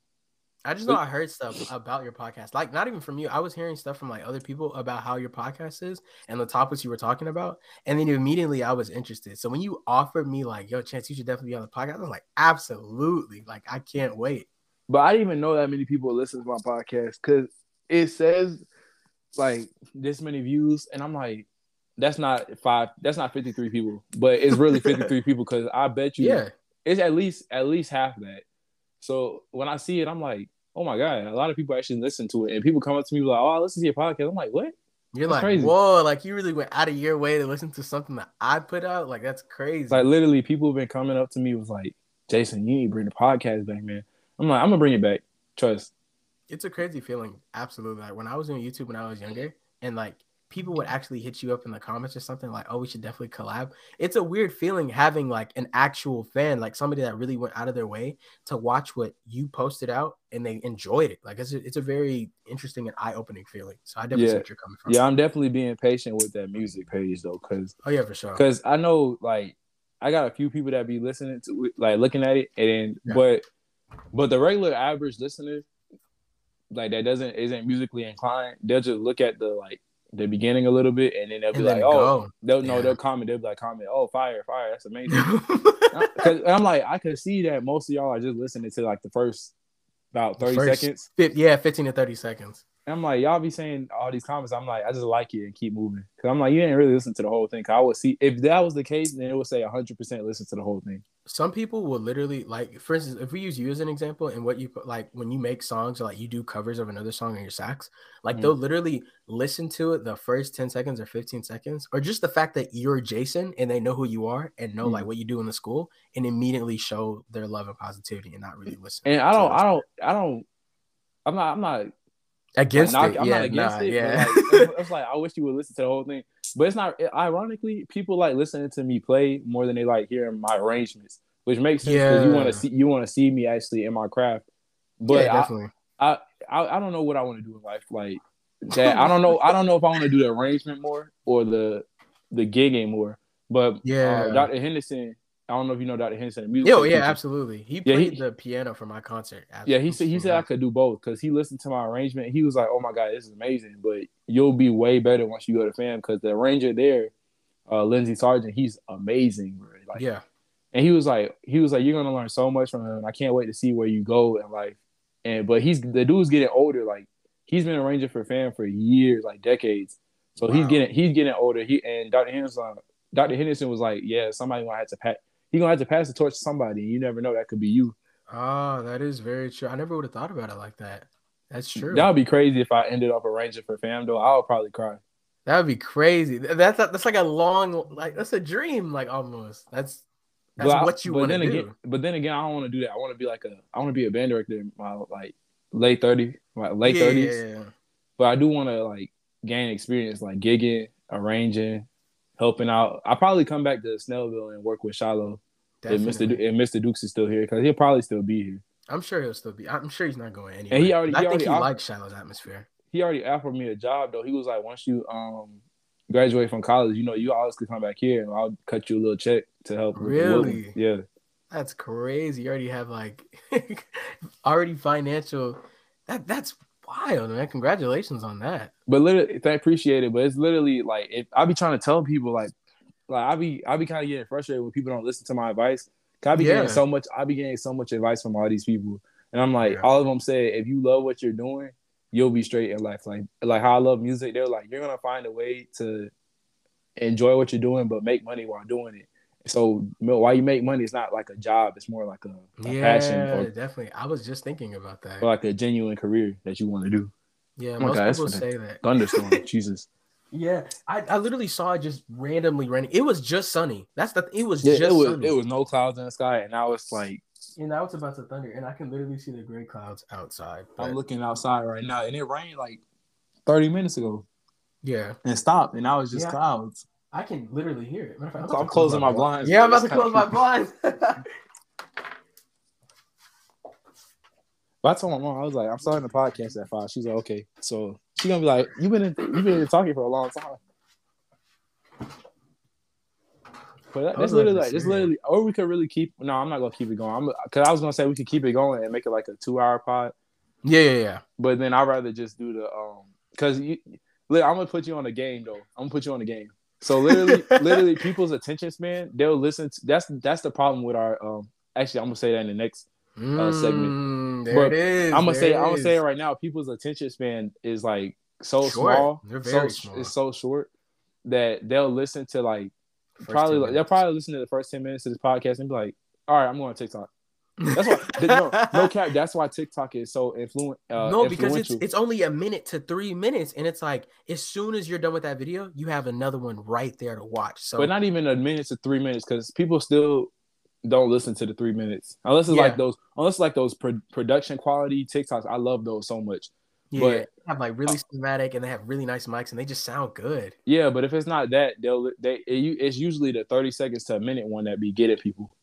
I just know I heard stuff about your podcast. Like not even from you. I was hearing stuff from like other people about how your podcast is and the topics you were talking about. And then immediately I was interested. So when you offered me like, yo, chance, you should definitely be on the podcast, I was like, absolutely. Like I can't wait. But I didn't even know that many people listen to my podcast because it says like this many views, and I'm like, that's not five, that's not 53 people, but it's really 53 [LAUGHS] people because I bet you yeah. It's at least at least half that. So when I see it, I'm like, oh my god, a lot of people actually listen to it, and people come up to me like, oh, I listen to your podcast. I'm like, what? You're that's like, crazy. whoa, like you really went out of your way to listen to something that I put out. Like that's crazy. Like literally, people have been coming up to me was like, Jason, you need to bring the podcast back, man. I'm like, I'm gonna bring it back. Trust. It's a crazy feeling. Absolutely. Like when I was doing YouTube when I was younger, and like people would actually hit you up in the comments or something like, "Oh, we should definitely collab." It's a weird feeling having like an actual fan, like somebody that really went out of their way to watch what you posted out and they enjoyed it. Like it's a, it's a very interesting and eye-opening feeling. So I definitely yeah. see where you're coming from. Yeah, I'm definitely being patient with that music page though, because oh yeah, for sure. Because I know like I got a few people that be listening to it, like looking at it, and yeah. but but the regular average listener, like that doesn't isn't musically inclined, they'll just look at the like the beginning a little bit, and then they'll be and like, "Oh, go. they'll yeah. no, they'll comment, they'll be like, comment, oh, fire, fire, that's amazing." [LAUGHS] Because I'm like, I could see that most of y'all are just listening to like the first about thirty first, seconds. yeah, fifteen to thirty seconds. And I'm like, y'all be saying all these comments. I'm like, I just like it and keep moving. Cause I'm like, you didn't really listen to the whole thing. Cause I would see if that was the case, then it would say 100 percent listen to the whole thing. Some people will literally like, for instance, if we use you as an example, and what you put, like when you make songs or like you do covers of another song on your sax, like mm-hmm. they'll literally listen to it the first 10 seconds or 15 seconds, or just the fact that you're Jason and they know who you are and know mm-hmm. like what you do in the school, and immediately show their love and positivity and not really listen. And I don't, I don't, I don't, I'm not, I'm not against like, it. I'm yeah, not against nah, it. Yeah, like, [LAUGHS] it's like I wish you would listen to the whole thing. But it's not. Ironically, people like listening to me play more than they like hearing my arrangements, which makes sense because yeah. you want to see you want to see me actually in my craft. But yeah, definitely. I, I I don't know what I want to do in life. Like that, I don't know. I don't know if I want to do the arrangement more or the the gigging more. But yeah, uh, Dr. Henderson, I don't know if you know Dr. Henson. Music oh yeah, teacher. absolutely. He played yeah, he, the piano for my concert. Yeah, he said he said I could do both because he listened to my arrangement. He was like, "Oh my god, this is amazing!" But you'll be way better once you go to fam because the arranger there, uh, Lindsey Sarjeant, he's amazing, bro. Like, yeah. And he was like, he was like, you're gonna learn so much from him. I can't wait to see where you go in life. And but he's the dude's getting older. Like he's been arranging for fam for years, like decades. So wow. he's getting he's getting older. He and Dr. Henderson, Dr. Henderson was like, yeah, somebody gonna have to pat he gonna have to pass the torch to somebody. And you never know. That could be you. Oh, that is very true. I never would have thought about it like that. That's true. That would be crazy if I ended up arranging for FAMU. I would probably cry. That would be crazy. That's a, that's like a long like that's a dream like almost. That's that's but what you want to do. Again, but then again, I don't want to do that. I want to be like a I want to be a band director in my like late 30s, my late yeah, 30s. Yeah, yeah. But I do want to like gain experience like gigging, arranging, helping out. I'll probably come back to Snellville and work with Shiloh. Definitely. If Mr. Du- if Mr. Dukes is still here, because he'll probably still be here. I'm sure he'll still be. I'm sure he's not going anywhere. And he already. He I think already he likes Shiloh's atmosphere. He already offered me a job though. He was like, once you um graduate from college, you know, you always could come back here and I'll cut you a little check to help. Really? Yeah. That's crazy. You already have like [LAUGHS] already financial. That that's wild, man. Congratulations on that. But literally, I appreciate it. But it's literally like if I be trying to tell people like like I be I be kind of getting frustrated when people don't listen to my advice. 'Cause I be Yeah. getting so much. I be getting so much advice from all these people, and I'm like, Yeah. all of them say, if you love what you're doing, you'll be straight in life. Like like how I love music, they're like, you're gonna find a way to enjoy what you're doing, but make money while doing it. So while you make money, it's not like a job. It's more like a, a yeah, passion or, definitely. I was just thinking about that. like a genuine career that you want to do. yeah, Oh most God, people say that. Thunderstorm, [LAUGHS] Jesus. Yeah, I, I literally saw it just randomly raining. It was just sunny. That's the it was Yeah, just it was sunny. it was no clouds in the sky, and now it's like and now it's about to thunder, and I can literally see the gray clouds outside. I'm looking outside right now, and it rained like 30 minutes ago yeah, and stopped, and now it's just Yeah. clouds. I can literally hear it. Matter of fact, So about I'm closing my blinds. Yeah, I'm about to close my blinds. [LAUGHS] But I told my mom, I was like, I'm starting the podcast at five. She's like, okay. So she's gonna be like, you've been in, you've been talking for a long time. But that, that's literally about like, to that's literally, or we could really keep. No, I'm not gonna keep it going. I'm because I was gonna say we could keep it going and make it like a two hour pod. yeah, yeah, yeah. But then I'd rather just do the um because you, li- I'm gonna put you on a game though. I'm gonna put you on a game. So literally, literally, people's attention span, they'll listen. To, that's that's the problem with our um. Actually, I'm gonna say that in the next uh, segment. Mm, there But it is. I'm gonna there say I'm gonna say it right now. People's attention span is like so Short. small. They're so very sh- small. It's so short that they'll listen to like First probably like, they'll probably listen to the first ten minutes of this podcast and be like, "All right, I'm going on TikTok." That's why no no [LAUGHS] cap. That's why TikTok is so influent. Uh, no, because it's it's only a minute to three minutes, and it's like as soon as you're done with that video, you have another one right there to watch. So but not even a minute to three minutes because people still don't listen to the three minutes unless it's Yeah. like those unless like those pro- production quality TikToks. I love those so much. yeah, but- they have like really cinematic, and they have really nice mics, and they just sound good. Yeah, but if it's not that, they'll they it, it's usually the thirty seconds to a minute one that be getting people.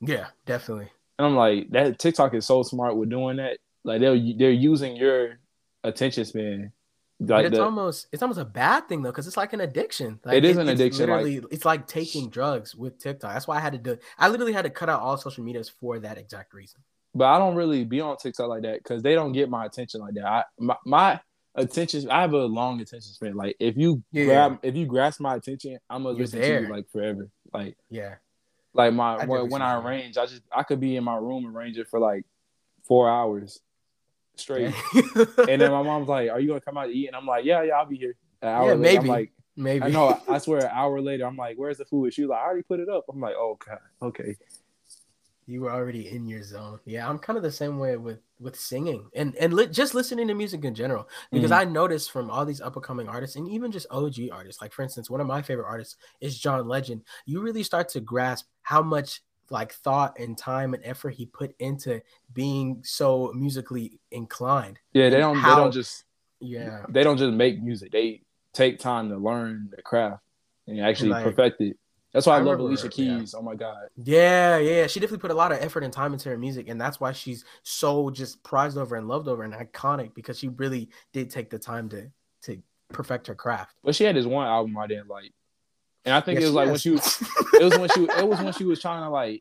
Yeah, definitely. And I'm like, that TikTok is so smart with doing that. Like they're they're using your attention span. But it's the, almost it's almost a bad thing though, because it's like an addiction. Like, It is an it's addiction, like- it's like taking drugs with TikTok. That's why I had to do. I literally had to cut out all social medias for that exact reason. but I don't really be on TikTok like that because they don't get my attention like that. I my, my attention, I have a long attention span. Like if you Yeah. grab if you grasp my attention, I'm gonna You're listen to you like forever. Like Yeah. Like my I when, when I arrange, I just I could be in my room arranging for like four hours straight. And then my [LAUGHS] mom's like, "Are you gonna come out to eat?" And I'm like, "Yeah, yeah, I'll be here." An hour Yeah, later, maybe. I'm like, maybe I know. I swear, an hour later, I'm like, "Where's the food?" She was like, "I already put it up." I'm like, "Oh god, okay." you were already in your zone. Yeah, I'm kind of the same way with with singing and and li- just listening to music in general because Mhm. I noticed from all these up and coming artists and even just OG artists, like for instance, one of my favorite artists is John Legend. You really start to grasp how much like thought and time and effort he put into being so musically inclined. Yeah, they don't. how- they don't just. Yeah. They don't just make music. They take time to learn the craft and actually Like- perfect it. That's why I, I love Alicia her, yeah. Keys. Oh my god. Yeah, yeah, she definitely put a lot of effort and time into her music, and that's why she's so just prized over and loved over and iconic because she really did take the time to to perfect her craft. But she had this one album I didn't like, and I think Yeah, it was she like when she was. It was when she. [LAUGHS] It was when she was trying to like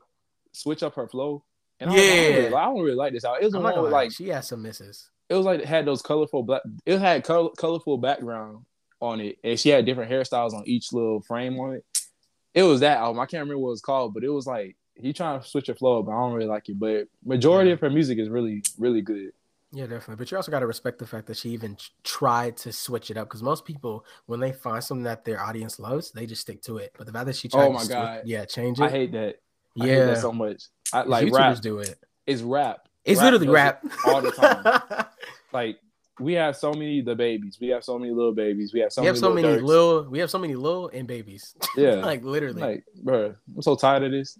switch up her flow. And I, was like, I, don't Yeah. really, I don't really like this album. It was the I'm one not gonna with like she had some misses. it was like it had those colorful black. It had color, colorful background on it, and she had different hairstyles on each little frame on it. It was that album. I can't remember what it was called, but it was like he trying to switch her flow up. But I don't really like it. But majority Yeah. of her music is really, really good. Yeah, definitely. But you also got to respect the fact that she even tried to switch it up because most people, when they find something that their audience loves, they just stick to it. But the fact that she tried, Oh to my switch- God. yeah, change it. I hate that. Yeah, hate that so much. I like YouTubers rap. do it. It's rap. It's Rap literally rap it all the time. [LAUGHS] Like we have so many the babies. We have so many little babies. We have so we have many so little many little, we have so many little and babies. [LAUGHS] Yeah. like literally. Like, bro, I'm so tired of this.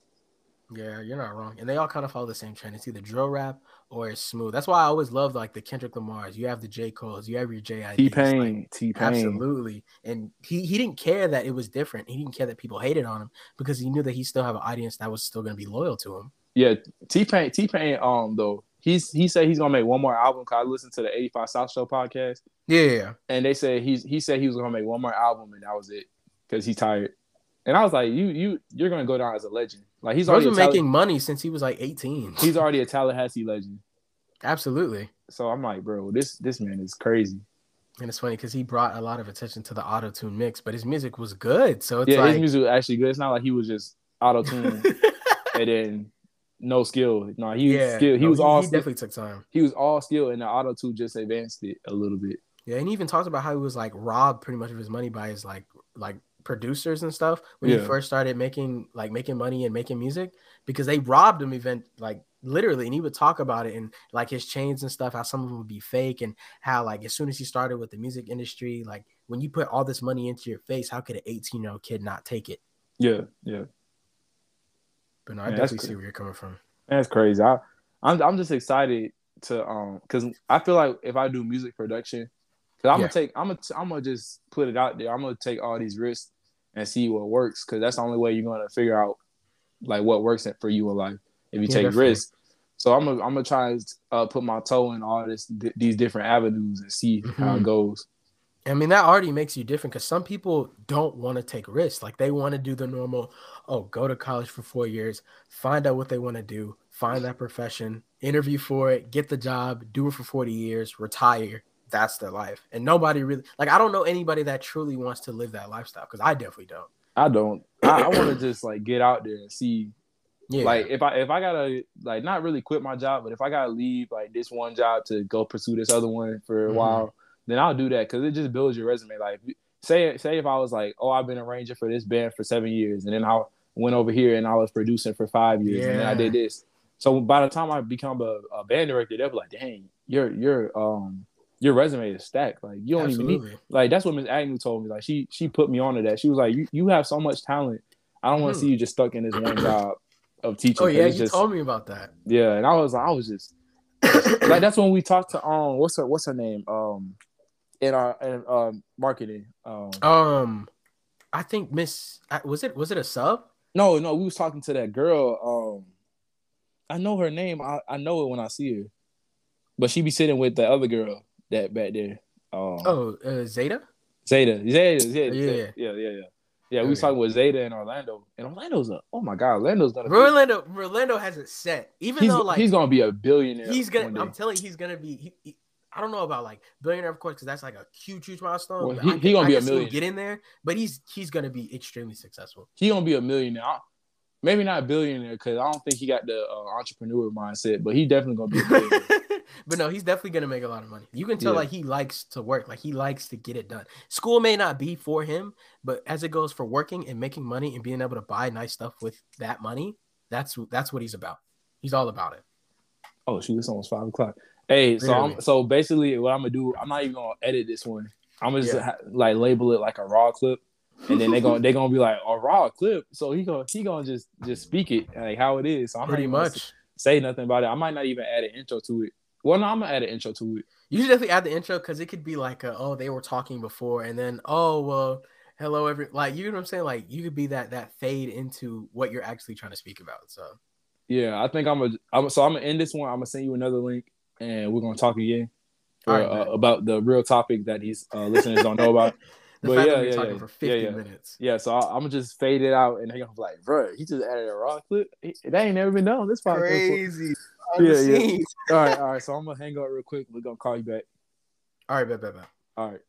Yeah, you're not wrong. And they all kind of follow the same trend. It's either drill rap or it's smooth. That's why I always love like the Kendrick Lamar's. You have the J. Cole's, you have your J.I.D.'s. T like, Pain, T Pain. Absolutely. And he he didn't care that it was different. He didn't care that people hated on him because he knew that he still have an audience that was still going to be loyal to him. Yeah, T Pain, T Pain. Um, though he's he said he's gonna make one more album. Cause I listened to the 85 South Show podcast, Yeah. and they said he's he said he was gonna make one more album, and that was it, cause he's tired. And I was like, you you you're gonna go down as a legend. Like he's already been a Talla- making money since he was like 18. he's [LAUGHS] already a Tallahassee legend. Absolutely. So I'm like, bro, this this man is crazy. And it's funny because he brought a lot of attention to the auto tune mix, but his music was good. So it's yeah, like his music was actually good. It's not like he was just auto tune [LAUGHS] and then no skill. No, he was yeah, skill. He no, was all he skill. definitely took time. He was all skill, and the auto tune just advanced it a little bit. Yeah, and he even talked about how he was like robbed pretty much of his money by his like like producers and stuff when he first started making like making money and making music because they robbed him event like literally and he would talk about it and like his chains and stuff how some of them would be fake and how like as soon as he started with the music industry like when you put all this money into your face how could an 18 year old kid not take it Yeah, yeah. But no i that's definitely see where you're coming from That's crazy. I, I'm I'm just excited to um because I feel like if I do music production, because I'm Yeah. gonna take I'm gonna I'm gonna just put it out there. I'm gonna take all these risks and see what works because that's the only way you're gonna figure out like what works for you in life if you Yeah, take definitely. risks. So I'm gonna I'm gonna try and uh, put my toe in all this th- these different avenues and see how Mhm. it goes. I mean, that already makes you different because some people don't want to take risks. Like they want to do the normal, oh, go to college for four years, find out what they want to do, find that profession, interview for it, get the job, do it for 40 years, retire. That's their life. And nobody really, like, I don't know anybody that truly wants to live that lifestyle because I definitely don't. I don't. I, I want to just like get out there and see Yeah. Like if I if I gotta like not really quit my job, but if I gotta leave like this one job to go pursue this other one for a Mhm. while, then I'll do that because it just builds your resume. Like say say if I was like, oh, I've been arranging for this band for seven years, and then I went over here and I was producing for five years, and then I did this. So by the time I become a, a band director, they'll be like, dang, your your um your resume is stacked. Like you don't even need like that's what Miss Agnew told me. Like she she put me onto that. She was like, you you have so much talent. I don't want to Mhm. see you just stuck in this one job of teaching. Oh, yeah. You just, told me about that. yeah, and I was I was just like that's when we talked to um what's her what's her name um in our in um marketing um Um, I think Miss, was it, was it a sub? no no we was talking to that girl um I know her name I, I know it when I see her but she be sitting with the other girl that back there um Oh, uh, Zeta? Zeta Zeta Zeta Yeah. yeah yeah yeah yeah yeah we was talking with Zeta in Orlando and Orlando's a oh my god Orlando's gonna be, Orlando, Orlando has it set. Even though, like, he's gonna be a billionaire he's gonna i'm telling you he's gonna be he- i don't know about like billionaire of course because that's like a huge huge milestone Well, he- I gonna I be a can see him millionaire. get in there but he's he's gonna be extremely successful he gonna be a millionaire. I- Maybe not a billionaire because I don't think he got the uh, entrepreneur mindset, but he definitely gonna be a billionaire. [LAUGHS] but no he's definitely gonna make a lot of money you can tell Yeah. like he likes to work like he likes to get it done school may not be for him but as it goes for working and making money and being able to buy nice stuff with that money that's that's what he's about he's all about it oh shoot, it's almost five o'clock. Hey, so Literally. I'm so basically what I'm gonna do, I'm not even gonna edit this one. I'm gonna just Yeah. ha- like label it like a raw clip, and then they gonna they gonna be like a raw clip. So he gonna he gonna just just speak it like how it is. So I'm pretty not even gonna much say nothing about it. I might not even add an intro to it. Well, no, I'm gonna add an intro to it. You should definitely add the intro because it could be like, a, oh, they were talking before, and then, oh, well, hello, every like, you know what I'm saying? Like, you could be that that fade into what you're actually trying to speak about. So, Yeah, I think I'm gonna. I'm, so I'm gonna end this one. I'm gonna send you another link, and we're gonna talk again for, right, uh, about the real topic that these uh, listeners don't know about. [LAUGHS] But yeah, yeah, yeah. for 50 Yeah, yeah. minutes. Yeah, so I, I'm gonna just fade it out, and be like, "Bro, he just added a raw clip. That ain't never been done. This podcast. Crazy. Yeah, Yeah, yeah. All right, all [LAUGHS] right. So I'm gonna hang up real quick. We're gonna call you back. All right, bet, bet, bet. All right.